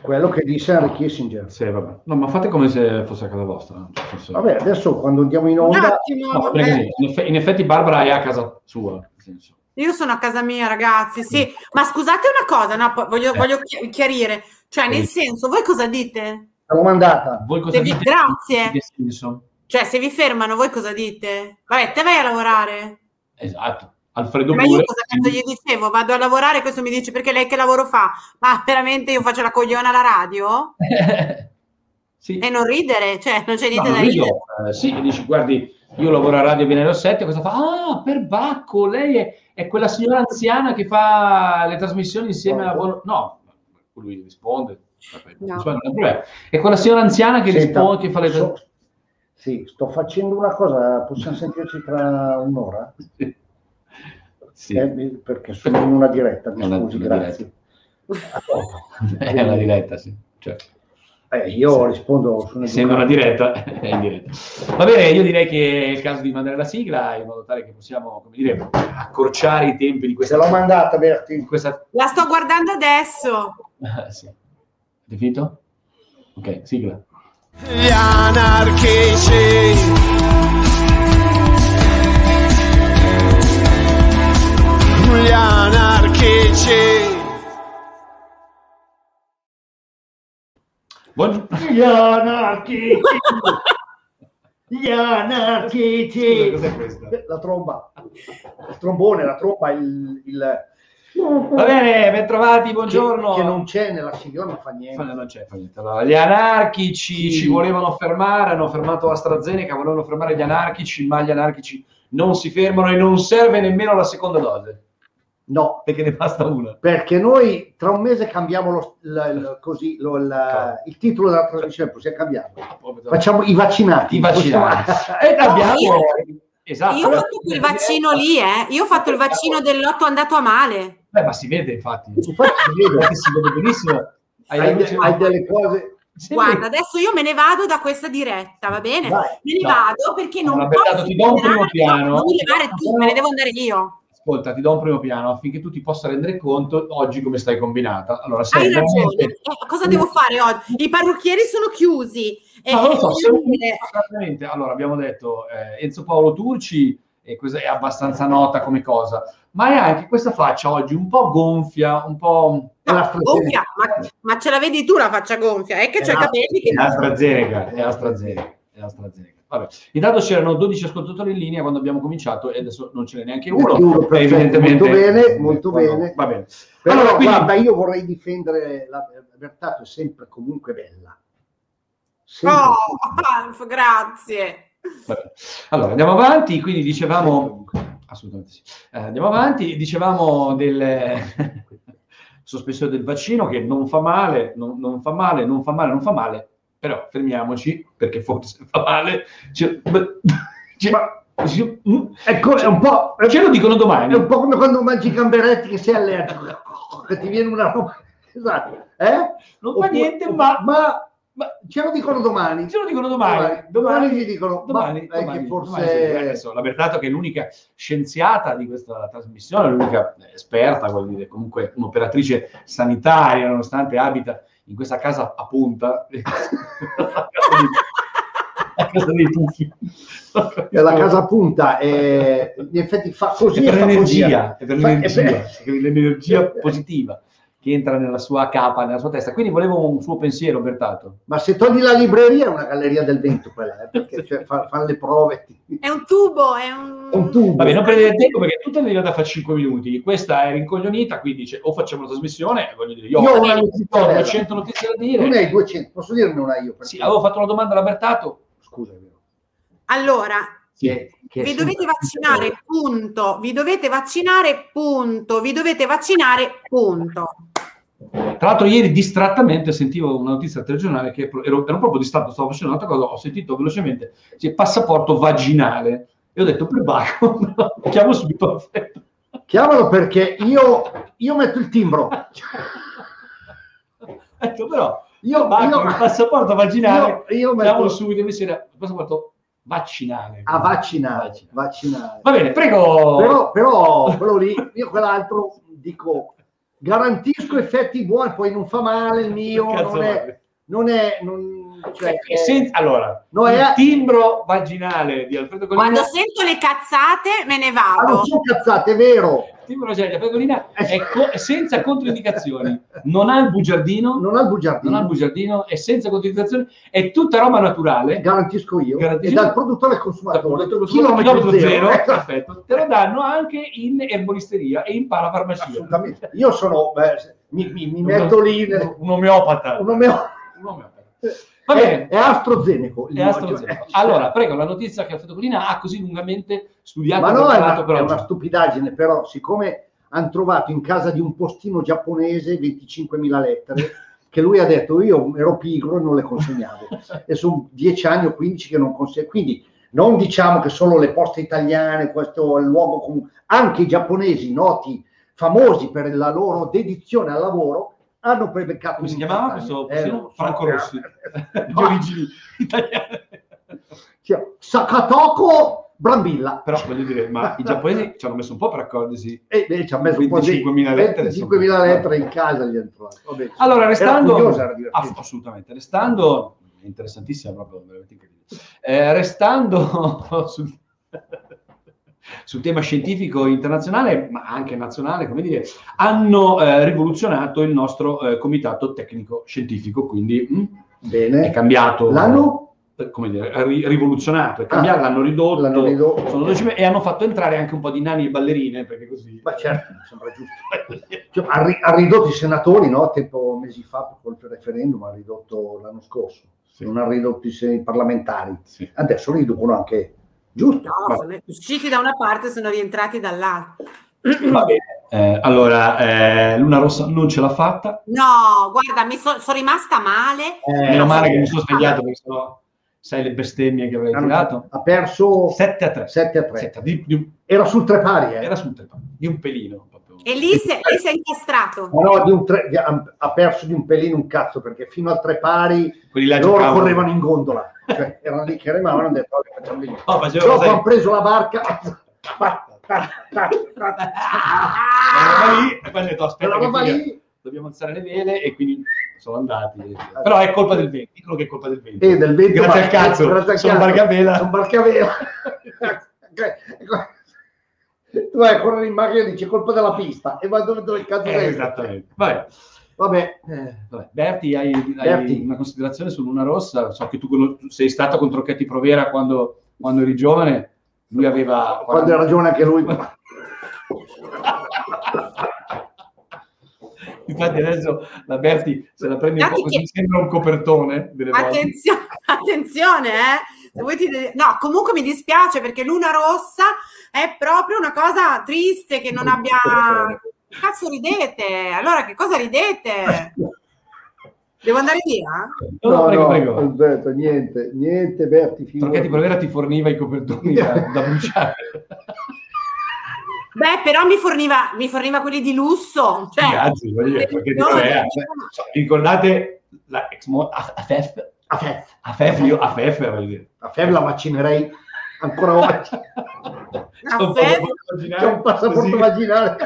Quello che disse Henry Kissinger. Sì, vabbè. No, ma fate come se fosse a casa vostra. Senso- Vabbè, adesso quando andiamo in Un onda... attimo, No, eh, in, effe- in effetti Barbara è a casa sua. io sono a casa mia, ragazzi, sì. Ma scusate una cosa, no, voglio, Eh. voglio chi- chiarire. Cioè, nel senso, voi cosa dite? L'ho mandata. Voi cosa Devi- dite? grazie. Cioè, se vi fermano, voi cosa dite? Vabbè, te vai a lavorare. Esatto. Alfredo Ma io cosa cazzo gli dicevo? Vado a lavorare, questo mi dice perché lei che lavoro fa? Ma veramente io faccio la cogliona alla radio? sì. E non ridere, cioè non c'è No, niente non da rido. ridere. Eh, sì, e dici, guardi, io lavoro a radio venerdì 7, cosa fa? Ah, per Bacco, lei è, è quella signora anziana che fa le trasmissioni insieme a... Buono- No, lui risponde. Vabbè, No. insomma, non è un problema. È quella signora anziana che Senta, risponde, che fa le so- sì, sto facendo una cosa, possiamo sentirci tra un'ora? Sì. Eh, perché sono in una diretta, mi È una- scusi, una grazie. È una diretta, sì. Cioè, Eh, io rispondo su essendo una diretta, è in diretta. Va bene, io direi che è il caso di mandare la sigla in modo tale che possiamo, come dire, accorciare i tempi di Se questa... l'ho mandata, Berti. questa... La sto guardando adesso. Ah, sì. Avete finito? Ok, sigla. Gli anarchici. Gli anarchici. Buongiorno. Gli anarchici! Gli anarchici! Cos'è questa? La tromba. Il trombone, la tromba, il... il- Va bene, ben trovati, che, buongiorno. che non c'è nella sigla, non fa niente. Non c'è, fa niente. Allora, gli anarchici Sì. ci volevano fermare, hanno fermato AstraZeneca, volevano fermare gli anarchici, ma gli anarchici non si fermano e non serve nemmeno la seconda dose, No, perché ne basta una. perché noi tra un mese cambiamo lo, il- il- così, lo- il, il titolo della trasmissione, possiamo cambiarlo. Facciamo i vaccinati. I vaccinati. E abbiamo... io- Esatto. Io ho fatto quel vaccino lì, eh. Io ho fatto il vaccino dell'otto andato a male. Beh, ma si vede infatti. Infatti si vede. Si vede benissimo. Hai Hai, la de- hai delle cose... Sì. Guarda, adesso io me ne vado da questa diretta, va bene? Vai. me ne No. vado perché non No, posso ti do un primo piano. Non mi levare tu, me ne devo andare io. Ascolta, ti do un primo piano affinché tu ti possa rendere conto oggi come stai combinata. Allora, sei Hai ragione. veramente... Eh, cosa devo fare oggi? I parrucchieri sono chiusi. E- No, lo so, e- siamo esattamente. Allora, abbiamo detto eh, Enzo Paolo Turci, e questa è abbastanza nota come cosa, ma è anche questa faccia oggi un po' gonfia, un po'... AstraZeneca. gonfia, ma, ma ce la vedi tu la faccia gonfia? È che i È capelli che... È AstraZeneca, è AstraZeneca, è AstraZeneca. Vabbè. Intanto c'erano 12 ascoltatori in linea quando abbiamo cominciato e adesso non ce n'è neanche uno. Uno, perfetto, evidentemente... molto bene, molto bene. Va bene. Però Allora, quindi- guarda, io vorrei difendere la Bertato, è sempre comunque bella. Sempre. Oh, Alf, grazie. Vabbè. Allora, andiamo avanti, quindi dicevamo... Assolutamente sì. Eh, andiamo avanti, dicevamo del sospensione del vaccino che non fa male, non, non fa male, non fa male, non fa male, però fermiamoci perché forse fa male. Ce, ce- ce- mm, Ecco, è un po'... ce lo dicono È domani. un po' come quando mangi i gamberetti che sei allergico, che ti viene una roba. Esatto. Eh? Non fa niente, ma, ma ma ce lo dicono domani. ce lo dicono domani. Domani gli dicono, domani, ma è domani, domani, forse... sì. Adesso, la Bertato che è l'unica scienziata di questa trasmissione, l'unica esperta, vuol dire, comunque un'operatrice sanitaria, nonostante abita in questa casa a punta. la casa dei tuffi. è la casa a punta e in effetti fa così è per l'energia, è per l'energia, è per- l'energia positiva che entra nella sua capa, nella sua testa. Quindi volevo un suo pensiero, Bertato. Ma se togli la libreria è una galleria del vento quella, eh, perché cioè, fa- fanno le prove. È un tubo, è un... È un tubo. Vabbè, non perdete tempo perché tu te ne devi da fare 5 minuti. Questa è rincoglionita, quindi dice o facciamo la trasmissione, voglio dire, io, Io ho una notizia ho bella. 200 notizie da Tu ne dire. hai 200, posso dirne una io? perché- Sì, avevo fatto una domanda alla Bertato. Scusa, è vero. Allora, Che- che vi dovete vaccinare, punto. Vi dovete vaccinare, punto. Vi dovete vaccinare, punto. Tra l'altro, ieri distrattamente sentivo una notizia al telegiornale che ero, ero proprio distratto, stavo facendo un'altra cosa, ho sentito velocemente sì, passaporto vaginale e ho detto per Baco, chiamo subito. Chiamalo perché io, io metto il timbro. Ecco, però, Io, Baco, io- il passaporto vaginale, io, io chiamo metto subito invece era il passaporto vaccinale. a vaccinare. Vaccinale. vaccinare. Va bene, prego. Però, però quello lì, io quell'altro dico garantisco effetti buoni, poi non fa male il mio, non è, non è, non, cioè, senza- allora, no, il è- timbro vaginale di Alfredo Colina, Quando sento le cazzate me ne ah, vado. non sono cazzate, è vero, di Alfredo Colina Eh, è, co- senza controindicazioni, non ha il bugiardino, non ha il non ha il bugiardino, bugiardino, è senza controindicazioni, è tutta roba naturale. garantisco io, Garantisco- e dal produttore al consumatore, Chilometro zero, zero, eh. perfetto. Te lo danno anche in erboristeria e in parafarmacia. assolutamente. Io sono, beh, mi, mi- mi metto lì, un omeopata. un nome- Un omeopata. Va bene. è, è AstraZeneca. il È nome, AstraZeneca. cioè- Allora, prego, la notizia che Alfredo Colina ha così lungamente studiato Ma no, è una, per è una stupidaggine, però siccome hanno trovato in casa di un postino giapponese 25.000 lettere, che lui ha detto io ero pigro e non le consegnavo. e sono 10 anni o 15 che non consegno. Quindi non diciamo che solo le poste italiane, questo è il luogo comune, anche i giapponesi noti, famosi per la loro dedizione al lavoro, hanno prebeccato Come si chiamava questo Eh. Franco Rossi, di No. origini italiane. Cioè, Sakatoko Brambilla. Però voglio dire, ma i giapponesi ci hanno messo un po' per accorgersi. E beh, ci ha messo un po' di 25.000 lettere, 25.000 lettere in casa gli hanno trovato. Vabbè. Allora, restando... Curiosa. Ass- assolutamente. Restando... Interessantissima proprio, veramente incredibile. Eh, restando sul... sul tema scientifico internazionale, ma anche nazionale, come dire, hanno eh, rivoluzionato il nostro eh, comitato tecnico scientifico, quindi mm, è Bene. cambiato... L'hanno? eh, come dire, ri- rivoluzionato, è cambiato, Ah, l'hanno ridotto, l'hanno ridotto. 12 e hanno fatto entrare anche un po' di nani e ballerine, perché così... Ma certo, mi sembra giusto. Cioè, ha, ri- ha ridotto i senatori, no? Tempo mesi fa, col referendum, ha ridotto l'anno scorso. Sì. Non ha ridotto i parlamentari. Sì. Adesso riducono anche. Giusto? No, sono usciti da una parte e sono rientrati dall'altra. Va bene. Eh, allora, eh, Luna Rossa non ce l'ha fatta, No, guarda, mi so- sono rimasta male. Eh, meno male che mi sono svegliato perché sennò sai le bestemmie che avrei hanno- tirato. Ha perso 7 a 3. 7 a 3. Sette, di, di un- Era sul tre pari, eh. era sul tempo, di un pelino. E lì si lì si è incastrato. Ma no, di un tre- di- ha, perso di un pelino un cazzo perché fino a tre pari loro giocavano. correvano in gondola. Cioè, erano lì che remavano e hanno detto "Vabbè, facciamo lì. Oh, facevano, Dopo sai, hanno preso la barca. E poi hanno detto aspetta dobbiamo alzare le vele e quindi sono andati. Però è colpa del vento, dicono che è colpa del vento. e del vento Grazie ma- al cazzo, grazie al sono cazzo. barcavela. sono barcavela tu vai a correre in macchina e dici "È colpa della pista e vai dove, dove cazzo Eh, sei esattamente. Vabbè. vabbè Eh, vabbè. Berti, hai, hai Berti. una considerazione su Luna Rossa? So che tu sei stato con Trocchetti Provera quando, quando eri giovane. Lui aveva... quando ha ragione anche lui Infatti adesso la Berti se la prende un po' così, che- sembra un copertone. Attenzione, attenzione, eh. Se vuoi ti de- No, comunque mi dispiace perché Luna Rossa è proprio una cosa triste che non abbia... Cazzo ridete? Allora che cosa ridete? Devo andare via? No, no, prego, prego. Alberto, niente niente Berti figurati. Trocchetti Provera ti forniva i copertoni da, da bruciare. Beh, però mi forniva, mi forniva quelli di lusso. Cioè, Ragazzi, voglio dire, Trocchetti no, Provera. no. Cioè, ricordate la ex mo- a- Afef? a Fef Afef, io Afef, voglio dire. a Fef la vaccinerei ancora oggi C'è un Afef? passaporto vaginale c'è un passaporto così. vaginale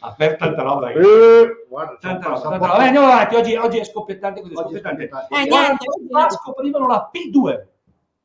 Afef, tanta roba. Eh, guarda, Tanta roba, tanta roba. Vabbè, andiamo avanti, oggi, oggi è scoppiettante così, Oggi è scoppiettante. scoppiettante. Eh, Guarda, niente, qua scoprivano la P2.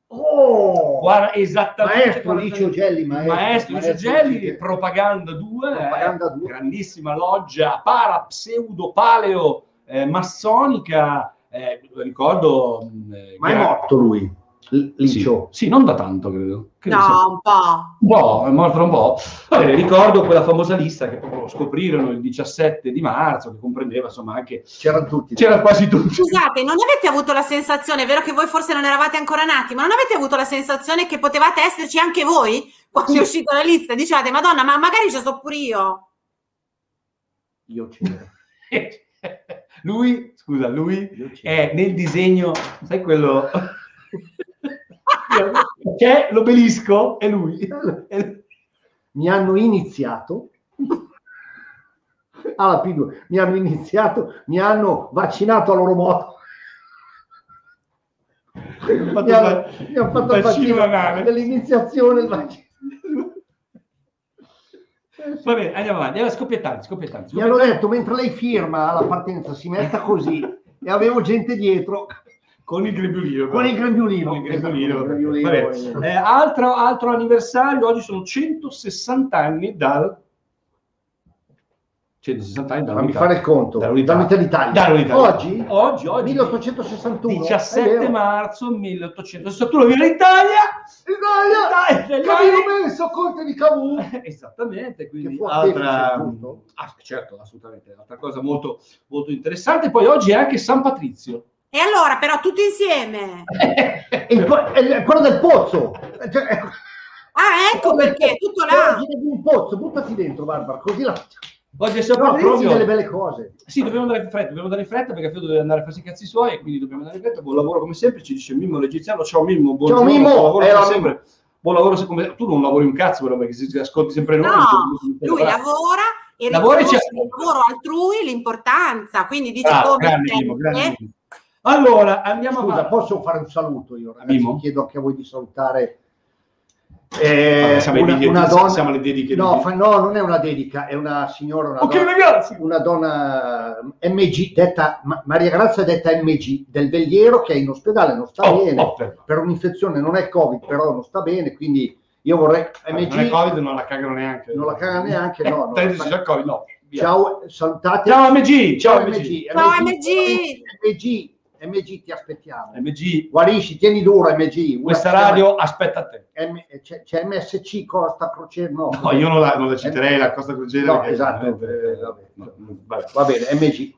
oh Guarda, esattamente. maestro Licio Gelli maestro, Maestro Licio maestro Gelli, Licio. Propaganda 2, eh, Propaganda 2. grandissima loggia para pseudo paleo eh, massonica, eh, ricordo... mh, eh, ma è morto lui Licio Sì, sì, non da tanto, credo. Credo sia- No, un po'. Un po', è morto un po'. Va bene, ricordo quella famosa lista che proprio scoprirono il 17 di marzo, che comprendeva insomma anche... c'erano tutti C'era quasi tutti. Scusate, non avete avuto la sensazione, è vero che voi forse non eravate ancora nati, ma non avete avuto la sensazione che potevate esserci anche voi quando è uscita la lista? Dicevate, Madonna, ma magari ci so pure io. io c'ero lui, scusa, lui è nel disegno, sai quello... C'è l'obelisco e lui. Mi hanno iniziato. Alla P2 mi hanno iniziato mi hanno vaccinato a loro modo. Fatto mi hanno, mi hanno fatto vaccino vaccino. dell'iniziazione. Va bene, andiamo avanti. Andiamo, Scoppiettanti, scoppiettanti. Mi hanno detto mentre lei firma alla partenza si metta così e avevo gente dietro Con il grembiulino. con il grembiulino. Con il grembiulino. Esatto, grembiulino. Bene. Eh, altro, altro anniversario, oggi sono 160 anni dal... 160 anni Fammi dall'unità. fare il conto. Dall'unità. Dall'unità d'Italia. Dall'unità. Oggi? Oggi, oggi. 1861. è 17 vero. marzo 1861 viva l'Italia! Italia! Italia! Camillo Benso, Conte di Cavour. Esattamente, quindi altra, ah, certo, assolutamente, altra cosa molto, molto interessante. Poi oggi è anche San Patrizio. E allora, però, tutti insieme. Il quello del pozzo. Cioè, ecco. Ah, ecco perché, tutto là. Un pozzo, buttati dentro, Barbara, così la Oggi è San no, Patrizio. delle belle cose. Sì, dobbiamo andare in fretta, dobbiamo andare in fretta perché Fedor deve andare a farsi i cazzi suoi e quindi dobbiamo andare in fretta. Buon lavoro come sempre, ci dice Mimmo l'egiziano. Ciao Mimmo, buon Ciao, Mimmo, buon lavoro eh, come sempre. Buon lavoro se- come tu non lavori un cazzo, però perché si ascolti sempre noi. No, lui lavora e Lavora e riconosce c'è- il lavoro altrui l'importanza, quindi dice Bravo, come grande Mimmo, grande sempre. Mimmo. Allora, andiamo Scusa, avanti. posso fare un saluto io, ragazzi? Mimmo? Chiedo anche a voi di salutare eh, ai una, una donna. siamo alle dediche di- No, fa- no, non è una dedica, è una signora, una Ok donna, ragazzi, una donna MG, detta Ma- Maria Grazia detta MG, del Vegliero che è in ospedale, non sta Oh, bene, oh, per- per un'infezione, non è Covid, però non sta bene, quindi io vorrei MG, non è Covid, non la cagano neanche. non la caga neanche, no, no. Te dici già Covid, no. via. ciao, salutate. Ciao MG, ciao Ciao MG. MG. Ciao, MG. MG, MG ti aspettiamo. MG, Guarisci, tieni duro MG. questa radio aspetta te. M- c'è, c'è MSC Costa Crociere, no. No, io non la, non la citerei, la Costa Crociere. No, esatto, eh, no, vabbè. Va bene, MG,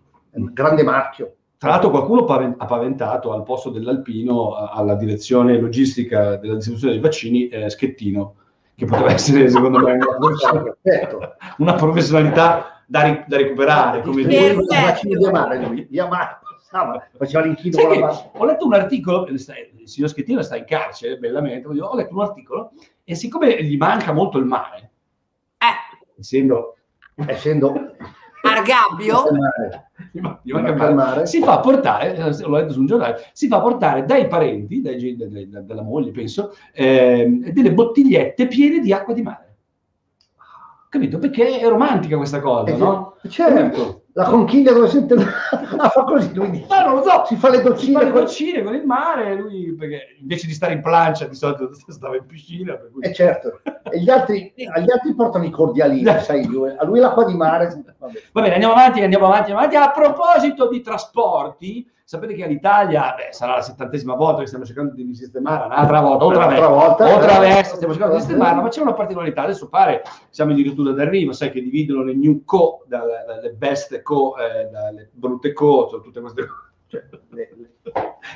grande marchio. Tra l'altro qualcuno ha paventato al posto dell'Alpino alla direzione logistica della distribuzione dei vaccini eh, Schettino, che poteva essere secondo me una professionalità, Perfetto. una professionalità da, ri- da recuperare. Come dire. vaccini di Amare lui. Di Amare, passava, faceva l'inchino con la ho letto un articolo, il signor Schettino sta in carcere, bellamente, ho letto un articolo e siccome gli manca molto il mare, Eh, essendo Essendo Argabbio. si fa portare, eh, l'ho letto su un giornale, si fa portare dai parenti, dai de- de- della moglie penso, ehm, delle bottigliette piene di acqua di mare. Capito? Perché è romantica questa cosa, Eh, no? Certo, la conchiglia dove sente ah, fa così lui dice. No, non lo so. Si fa le fa doccine le con... doccine con il mare, lui perché invece di stare in plancia di solito stava in piscina. Per cui... Eh certo, e gli altri, agli altri portano i cordialini, sai, lui- a lui l'acqua di mare. Va bene, andiamo avanti, andiamo avanti, andiamo avanti. A proposito di trasporti, sapete che all'Italia, beh, sarà la settantesima volta che stiamo cercando di sistemare, un'altra volta, otra Un'altra volta. otra Eh, stiamo cercando di sistemarla, ma c'è una particolarità, adesso pare, siamo addirittura d'arrivo, sai che dividono le new co, dalle, dalle best co, eh, dalle brutte co, cioè tutte queste cose. Cioè, le- le-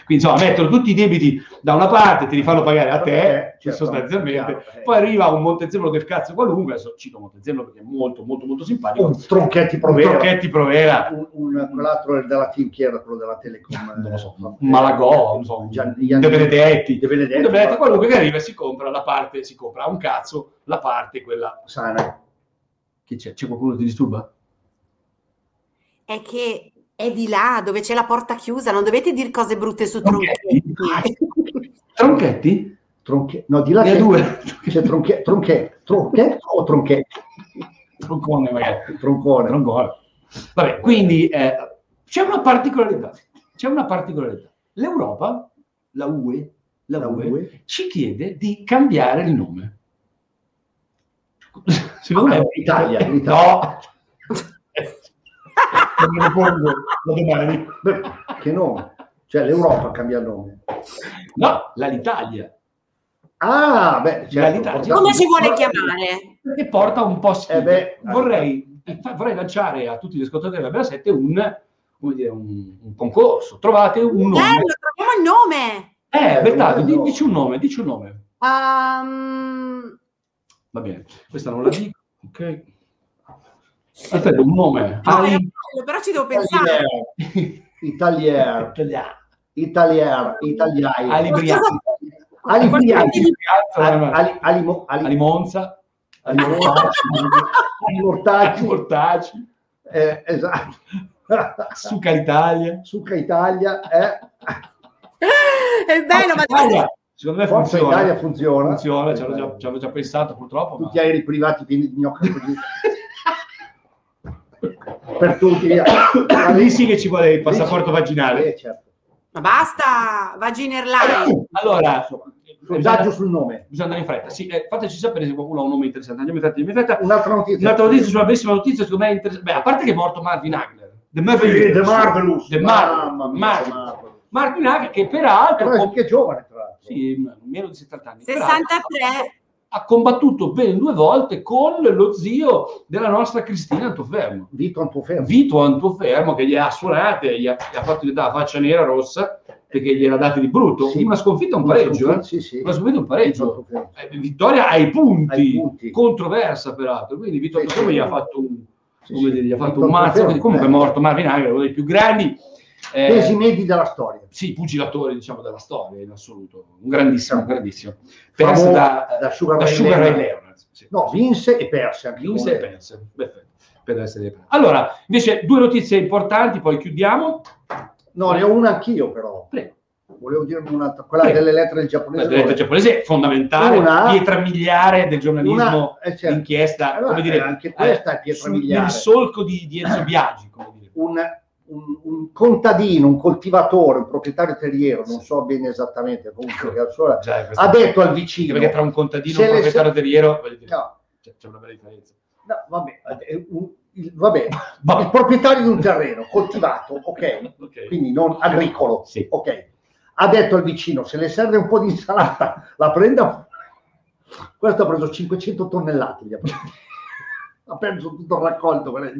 Quindi insomma mettono tutti i debiti da una parte, ti li fanno pagare a te, Eh, certo, sostanzialmente, chiaro, eh. poi arriva un Montezemolo del cazzo qualunque, adesso cito Montezemolo perché è molto molto molto simpatico, un tronchetti un provera. Tronchetti Provera, Un, un- quell'altro è della team, chi era quello della Telecom? non lo so, Eh, un Malagò, non so, un Gian- De Benedetti, De Benedetti, De Benedetti, qualunque che arriva e si compra la parte, si compra un cazzo, la parte, quella sana. che c'è, c'è qualcuno che ti disturba? È che è di là dove c'è la porta chiusa, non dovete dire cose brutte su Tronchetti? Tronchetti. Tronchetti? Tronche- no, di là c'è, due. c'è tronche- tronche- tronche- o tronchetti? Troncone magari. Troncone. Troncone. Vabbè, quindi eh, c'è una particolarità, c'è una particolarità. L'Europa, la UE, la La UE, UE. ci chiede di cambiare il nome. Secondo Ah, me Italia, Italia. No. Me pongo da domani. Beh, che nome? Cioè l'Europa cambia nome. No, l'Italia. Ah, beh, certo, L'Italia. portiamo- Come si vuole chiamare? Perché porta un po' schifo. Eh beh. vorrei, vorrei lanciare a tutti gli ascoltatori della Bella 7 un, come dire, un, un concorso. Trovate un nome. Bello, troviamo il nome. Eh, Eh, di- dici un nome, dici un nome. Um, Va bene, questa non la dico. Ok. Aspetta, un nome. no, Ali- era bello, però ci devo pensare. Italier, Italiano. Italier, Italiai, Ali Ma scusa, Ali di- Ali, Ali, Ali, Mo- Ali, Ali Monza. Ali Mortacci, Ali eh, esatto. Succa Italia. Succa Italia, eh. È bello, ma Italia. secondo me Forza funziona. Italia funziona. Funziona, ci avevo già, avevo già pensato purtroppo. ma- Tutti aerei privati pieni di gnocchi. per tutti. via. Lì sì che ci vuole il passaporto vaginale. Eh, certo. Ma basta, Vagina Airline. Allora, sondaggio sul nome. bisogna andare in fretta. Sì, eh, fateci sapere se qualcuno ha un nome interessante. Andiamo in fretta, andiamo in fretta. Un'altra notizia. Un'altra notizia, una bellissima notizia, secondo me è interessante. Beh, a parte che è morto Marvin Hagler. The Sì, Marvelous. The Marvelous. The Mamma Marvelous. mia, Marvelous. The Marvelous. Marvin Hagler che peraltro... Però è anche giovane, tra l'altro. Sì, meno di 70 anni. Peraltro, 63. Ha combattuto ben due volte con lo zio della nostra Cristina Antofermo. Vito Antofermo. Vito Antofermo che gli ha suonate, gli ha, gli ha fatto diventare la faccia nera rossa perché gliela date di brutto. Sì. Una sconfitta un pareggio. Eh? Sì, sì. Una sconfitta un pareggio. Eh, vittoria ai punti, Ai punti. controversa peraltro. Quindi Vito Antofermo gli ha fatto un, Sì, sì. dire, gli ha fatto Vito un mazzo. Comunque è morto Marvin Hagler, uno dei più grandi. Eh, Pesi medi della storia. sì, pugilatori diciamo della storia in assoluto, un grandissimo, un grandissimo. Famo- da, da Sugar da Sugar Ray Leonard. Sì. No, vinse e perse anche Vinse e perse. Perfetto. Per essere... Allora, invece due notizie importanti, poi chiudiamo. No, ne ho una anch'io però. Prego. Volevo dirne un'altra, quella Prego. delle lettere del giapponese. diretta giapponese è fondamentale, Una- pietra miliare del giornalismo Una- eh, certo. d'inchiesta, Allora, come dire, eh, anche questa eh, è pietra sul- miliare. nel solco di, di Enzo Biagi, come dire. un, un- un contadino, un coltivatore, un proprietario terriero, non so bene esattamente, comunque, al suo- Già, ha detto al vicino, perché tra un contadino e Se un proprietario terriero voglio dire, No. c'è, c'è una bella differenza. no, vabbè, un- il, vabbè, il proprietario di un terreno coltivato, ok, Ok. quindi non agricolo, Sì. ok, ha detto al vicino, se le serve un po' di insalata, la prenda. Questo ha preso 500 tonnellate, gli ha, preso. Ha perso tutto il raccolto, guarda,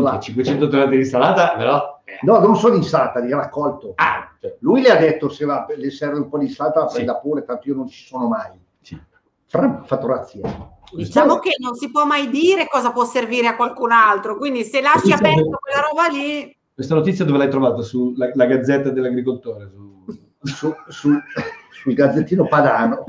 là. 500 tonnellate di insalata, però... eh. No, non solo insalata, di raccolto. Ah, cioè, Lui le ha detto se va- le serve un po' di insalata la Sì. prenda pure, tanto io non ci sono mai. sì. Fra ha fatto razzia. Diciamo che non si può mai dire cosa può servire a qualcun altro, quindi se lasci aperto quella roba lì, Questa notizia dove l'hai trovata? Sulla la Gazzetta dell'Agricoltore? Su... Su, su- sul gazzettino padano.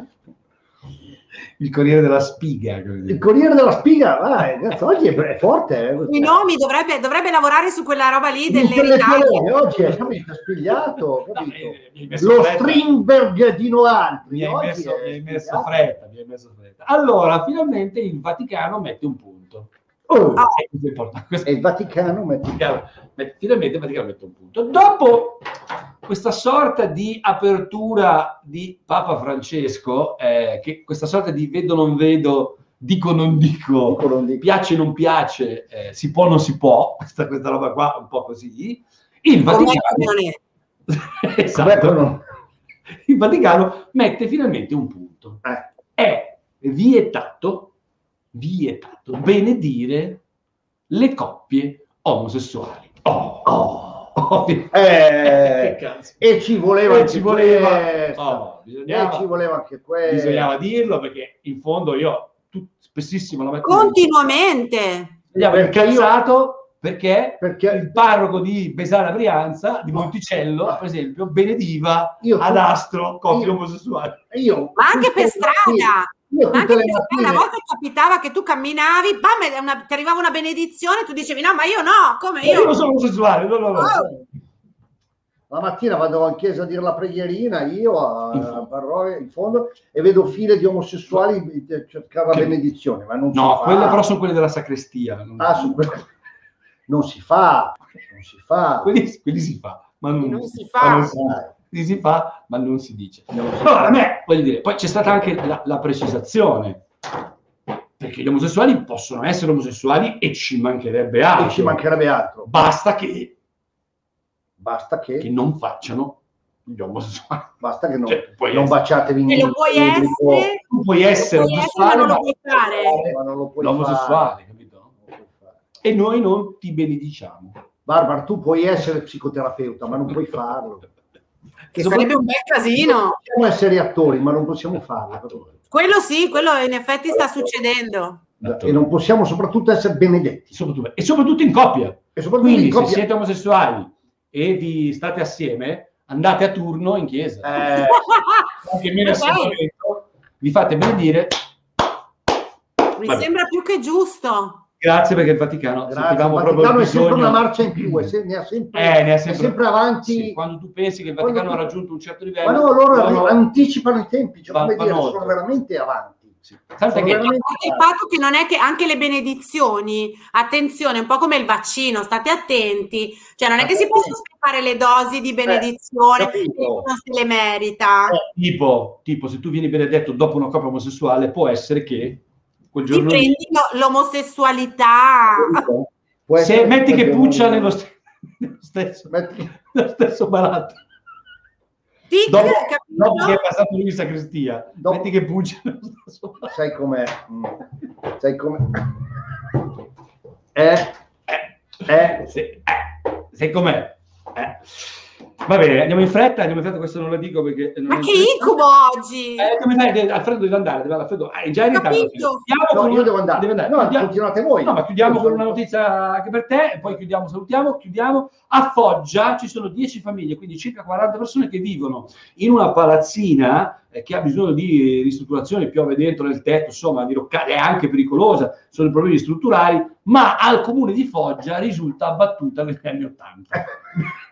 Il Corriere della Spiga. dire. Il Corriere della Spiga, vai, cazzo, oggi è, è forte. Eh, i nomi dovrebbe, dovrebbe lavorare su quella roba lì delle ritaglie. Oggi è spigliato, No, mi- mi Lo fretta. Strindberg di Noaltri. Mi mi hai messo fretta, mi hai messo fretta. Allora, finalmente il Vaticano mette un punto. Oh, Ah. E questo è importante. Questo il Vaticano mette finalmente il Vaticano mette un punto. Dopo questa sorta di apertura di Papa Francesco, eh, che questa sorta di vedo non vedo, dico non dico, Dico non dico. piace non piace, eh, si può non si può, questa, questa roba qua un po' così, il Vaticano, non esatto, Ecco, no. il Vaticano mette finalmente un punto. Eh, È vietato, vietato benedire le coppie omosessuali. Oh, Oh. oh, che eh, cazzo. e ci voleva Eh, anche ci voleva, oh, E ci voleva anche questo. bisognava dirlo perché in fondo io tut- spessissimo la mattina Continuamente. mi avevo Perché io- incazzato perché Perché il parroco di Besana Brianza, di. Monticello, per esempio, benediva Io- ad astro coppie io- omosessuali. io Ma anche per strada. Tutte anche le per strada, mattine a volte capitava che tu camminavi, bam, e una- ti arrivava una benedizione, tu dicevi no, ma io no, come Io io? non sono omosessuale, no, no, no. Oh. La mattina vado in chiesa a dire la preghierina, io a, parroia in fondo, e vedo file di omosessuali cercare la Che- benedizione, ma non No, fa. quelle però sono quelle della sacrestia. non- Ah, su quello- Non si fa, non si fa. quelli, quelli si fa, ma non, Non si ma fa. non si, quelli si fa, ma non si dice. Allora, a me, voglio dire, poi c'è stata anche la, la precisazione, perché gli omosessuali possono essere omosessuali e ci mancherebbe altro. E ci mancherebbe altro. Basta che, Basta che, che non facciano gli omosessuali. basta che non, Cioè, non essere- baciatevi in lo puoi essere, Tu puoi essere essere, ma omosessuale, non lo puoi fare. ma non lo puoi l'omosessuale, fare. capito? Non lo puoi fare. E noi non ti benediciamo. Barbara, tu puoi essere psicoterapeuta, ma non puoi farlo. Che sarebbe un bel casino. Possiamo essere attori, ma non possiamo farlo. Quello sì, quello in effetti sta succedendo. E non possiamo soprattutto essere benedetti. Soprattutto- e soprattutto in coppia. E soprattutto Quindi in se coppia. siete omosessuali e vi state assieme, andate a turno in chiesa. Eh, Anche meno vi fate benedire. Mi Vabbè. sembra più che giusto. Grazie perché il Vaticano Grazie. Il Vaticano è sempre una marcia in più, è se- ne ha sempre, Eh, ne ha è sempre- sempre avanti. Sì, quando tu pensi che il Quando Vaticano tu- ha raggiunto un certo livello, Ma no, loro anticipano i tempi, cioè, come vanno dire, oltre. sono veramente avanti. Sì. Che- veramente il fatto che non è che anche le benedizioni, attenzione, un po' come il vaccino, state attenti, cioè non è che si possono sprecare le dosi di benedizione, capito. e uno se le merita. tipo, tipo, se tu vieni benedetto dopo una coppia omosessuale, può essere che quel Ti giorno lì- prendi lo- l'omosessualità. Può se essere metti che puccia nello, st- nello stesso, Metti- nello stesso baratto. Tic, Dopo, capito? dopo che è passato lui in sacrestia, Dopo- metti che puccia nello stesso baratto. sai com'è? Mm. Sai com'è? Eh, Eh, eh, sì, eh, sai com'è? Eh. Va bene, andiamo in fretta, andiamo in fretta, questo non lo dico perché... non Ma che incubo oggi! Eh, come deve- Alfredo deve andare, deve Alfredo, eh, già in ritardo. No, con io devo andare. deve andare. No, Chiudiamo- continuate voi. No, ma chiudiamo con una notizia anche per te e poi chiudiamo, salutiamo, chiudiamo. A Foggia ci sono 10 famiglie, quindi circa 40 persone che vivono in una palazzina eh, che ha bisogno di ristrutturazione, piove dentro nel tetto, insomma, diroccare, è anche pericolosa, sono problemi strutturali, ma al comune di Foggia risulta abbattuta negli anni 80.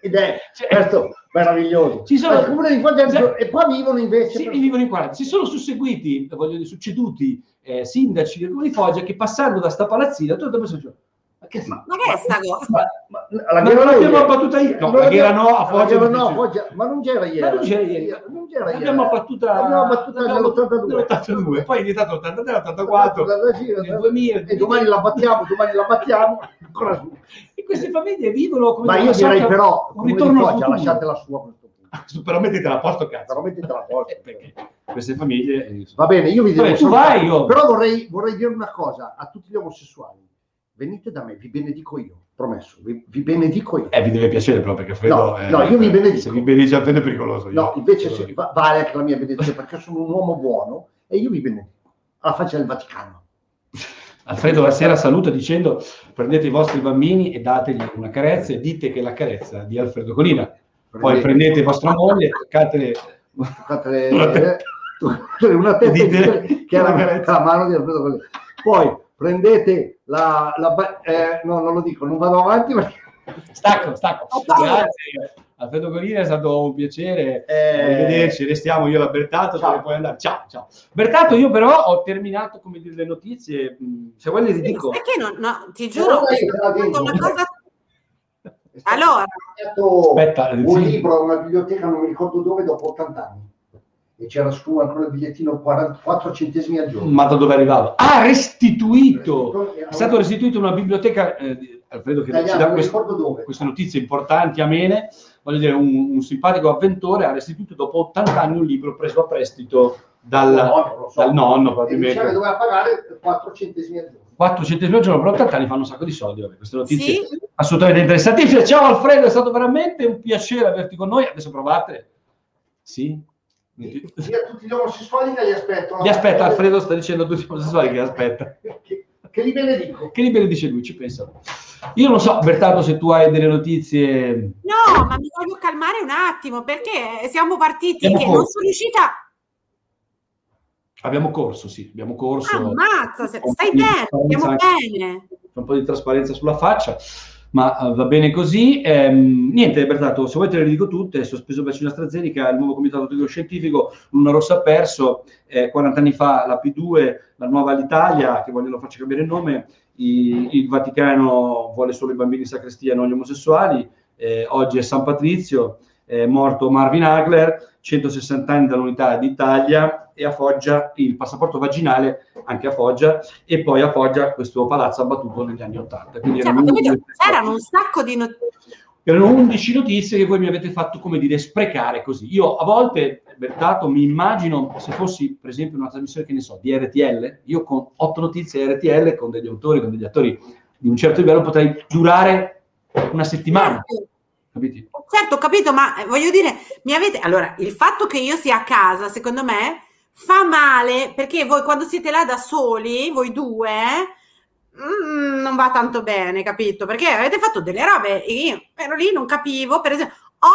Ed è Cioè- questo meraviglioso. Ci sono- Cioè- e qua vivono invece Sì, per- vivono in 40. Si sono susseguiti, voglio dire, succeduti eh, sindaci del comune di Foggia che passando da sta palazzina, tutto il pensato, ma che Ma- Ma che è sta cosa? Ma, ma, la Ma non l'abbiamo ieri. abbattuta io. No, la Ghera no, a Foggia la Ghera non no, Foggia, ma non c'era ieri. Ma non c'era ieri. Non c'era ieri. L'abbiamo abbattuta, L'abbiamo l'abbiamo- nell'82. nell'82, poi è diventato 83, 84, nel 2000. E domani la battiamo, domani la battiamo. Ancora su. Queste famiglie vivono come Ma io direi però, un ritorno al futuro. lasciatela su a questo punto. Però mettetela a posto, cazzo. Però mettetela a posto. Eh, perché queste famiglie... eh, Va bene, io vi devo Vabbè, tu vai, io- Però vorrei, vorrei dire una cosa a tutti gli omosessuali. Venite da me, vi benedico io, promesso, vi, vi benedico io. Eh, vi deve piacere però perché Fredo... No, eh, no, io vi benedico. Se vi benedice Alfredo è pericoloso. io- No, invece sì, dico. va- vale anche la mia benedizione perché sono un uomo buono e io vi benedico. Alla faccia del Vaticano. Alfredo la sera saluta dicendo prendete i vostri bambini e dategli una carezza e dite che è la carezza di Alfredo Colina. Poi prendete vostra moglie, toccatele... toccate Una toccate una testa Dite che che era una carezza. la mano di Alfredo Colli. Poi prendete la, la eh, no, non lo dico, non vado avanti perché Stacco, stacco. Grazie. Alfredo Colina è stato un piacere. Eh, Arrivederci, restiamo io la Bertato, Ciao. dove puoi andare. Ciao, ciao. Bertato, io però ho terminato come dire le notizie. Se vuoi le ridico. Perché non, no, ti giuro, dico. una cosa... Allora. Aspetta, un sì. libro a una biblioteca, non mi ricordo dove, dopo 80 anni. E c'era su ancora il bigliettino 44 centesimi al giorno. Ma da dove arrivava? Ah, restituito! Restituito- È stato restituito una biblioteca, eh, Alfredo, che ci Italiano, dà mi queste, ricordo dove. queste notizie importanti, amene. Voglio dire, un, un simpatico avventore ha restituito dopo 80 anni un libro preso a prestito dal, No, so. dal nonno, E diceva che probabilmente. doveva pagare 4 centesimi al giorno. 4 centesimi al giorno per 80 anni fanno un sacco di soldi. Vabbè, queste notizie Sì? assolutamente interessantissime. Ciao Alfredo, è stato veramente un piacere averti con noi. Adesso provate. Sì? Sì, a tutti gli omosessuali che li aspetto. Li aspetta, Alfredo sta dicendo a tutti i omosessuali che aspetta. Che, li benedico. Che li benedice lui, ci pensa. Io non so, Bertato, se tu hai delle notizie... No, ma mi voglio calmare un attimo perché siamo partiti che corso. non sono riuscita. Abbiamo corso, sì, abbiamo corso. Ammazza, stai bene, stiamo bene. un po' di trasparenza sulla faccia, ma eh, va bene così. Ehm, niente, Bertato, se vuoi te le dico tutte, sospeso il vaccino AstraZeneca, il nuovo comitato tecnico-scientifico, Luna Rossa ha perso, eh, 40 anni fa la P2, la nuova l'Italia, che vogliono farci cambiare il nome, i- il Vaticano vuole solo i bambini in sacrestia, non gli omosessuali, eh, oggi è San Patrizio, è morto Marvin Hagler, 160 anni dall'unità d'Italia e a Foggia il passaporto vaginale anche a Foggia e poi a Foggia questo palazzo abbattuto negli anni 80. Quindi Cioè, erano? 11, C'erano un sacco di notizie. erano 11 notizie che voi mi avete fatto, come dire, sprecare così. Io a volte, Bertato, mi immagino se fossi, per esempio, una trasmissione, che ne so, di RTL, io con otto notizie RTL, con degli autori, con degli attori di un certo livello, potrei durare una settimana. Capiti? Certo, ho capito, ma eh, voglio dire, mi avete... Allora, il fatto che io sia a casa, secondo me, fa male, perché voi quando siete là da soli, voi due, mm, non va tanto bene, capito? Perché avete fatto delle robe, e io ero lì, non capivo, per esempio,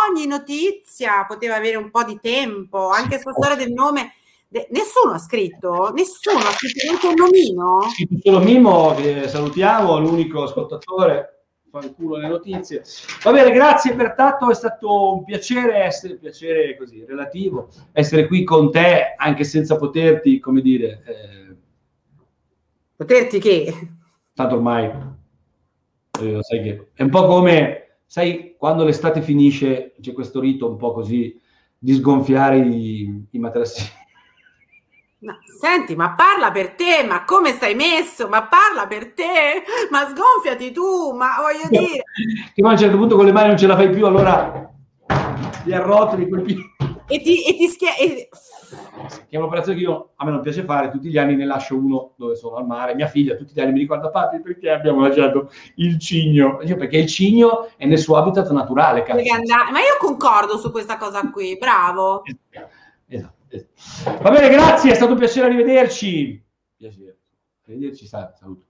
ogni notizia poteva avere un po' di tempo, anche Sì. questa storia del nome De- nessuno ha scritto? Nessuno ha scritto neanche un nomino? Scritto solo Mimo, che salutiamo, l'unico ascoltatore, fa il culo le notizie. Va bene, grazie pertanto, è stato un piacere essere, piacere così, relativo, essere qui con te, anche senza poterti, come dire, eh, Poterti che? tanto ormai, eh, sai che è un po' come, sai, quando l'estate finisce, c'è questo rito un po' così di sgonfiare i, i materassini. No, senti, ma parla per te, ma come stai messo? Ma parla per te, ma sgonfiati tu, ma voglio dire... Che poi a un certo punto con le mani non ce la fai più, allora li arrotoli quel più. E ti, e ti schia... e- che è un'operazione che io, a me non piace fare, tutti gli anni ne lascio uno dove sono al mare, mia figlia tutti gli anni mi ricorda papi perché abbiamo lasciato il cigno, Io, perché il cigno è nel suo habitat naturale, cazzo. Ma io concordo su questa cosa qui, bravo. Esatto, esatto. Va bene, grazie, è stato un piacere, arrivederci. Piacere. Arrivederci, sal- saluto.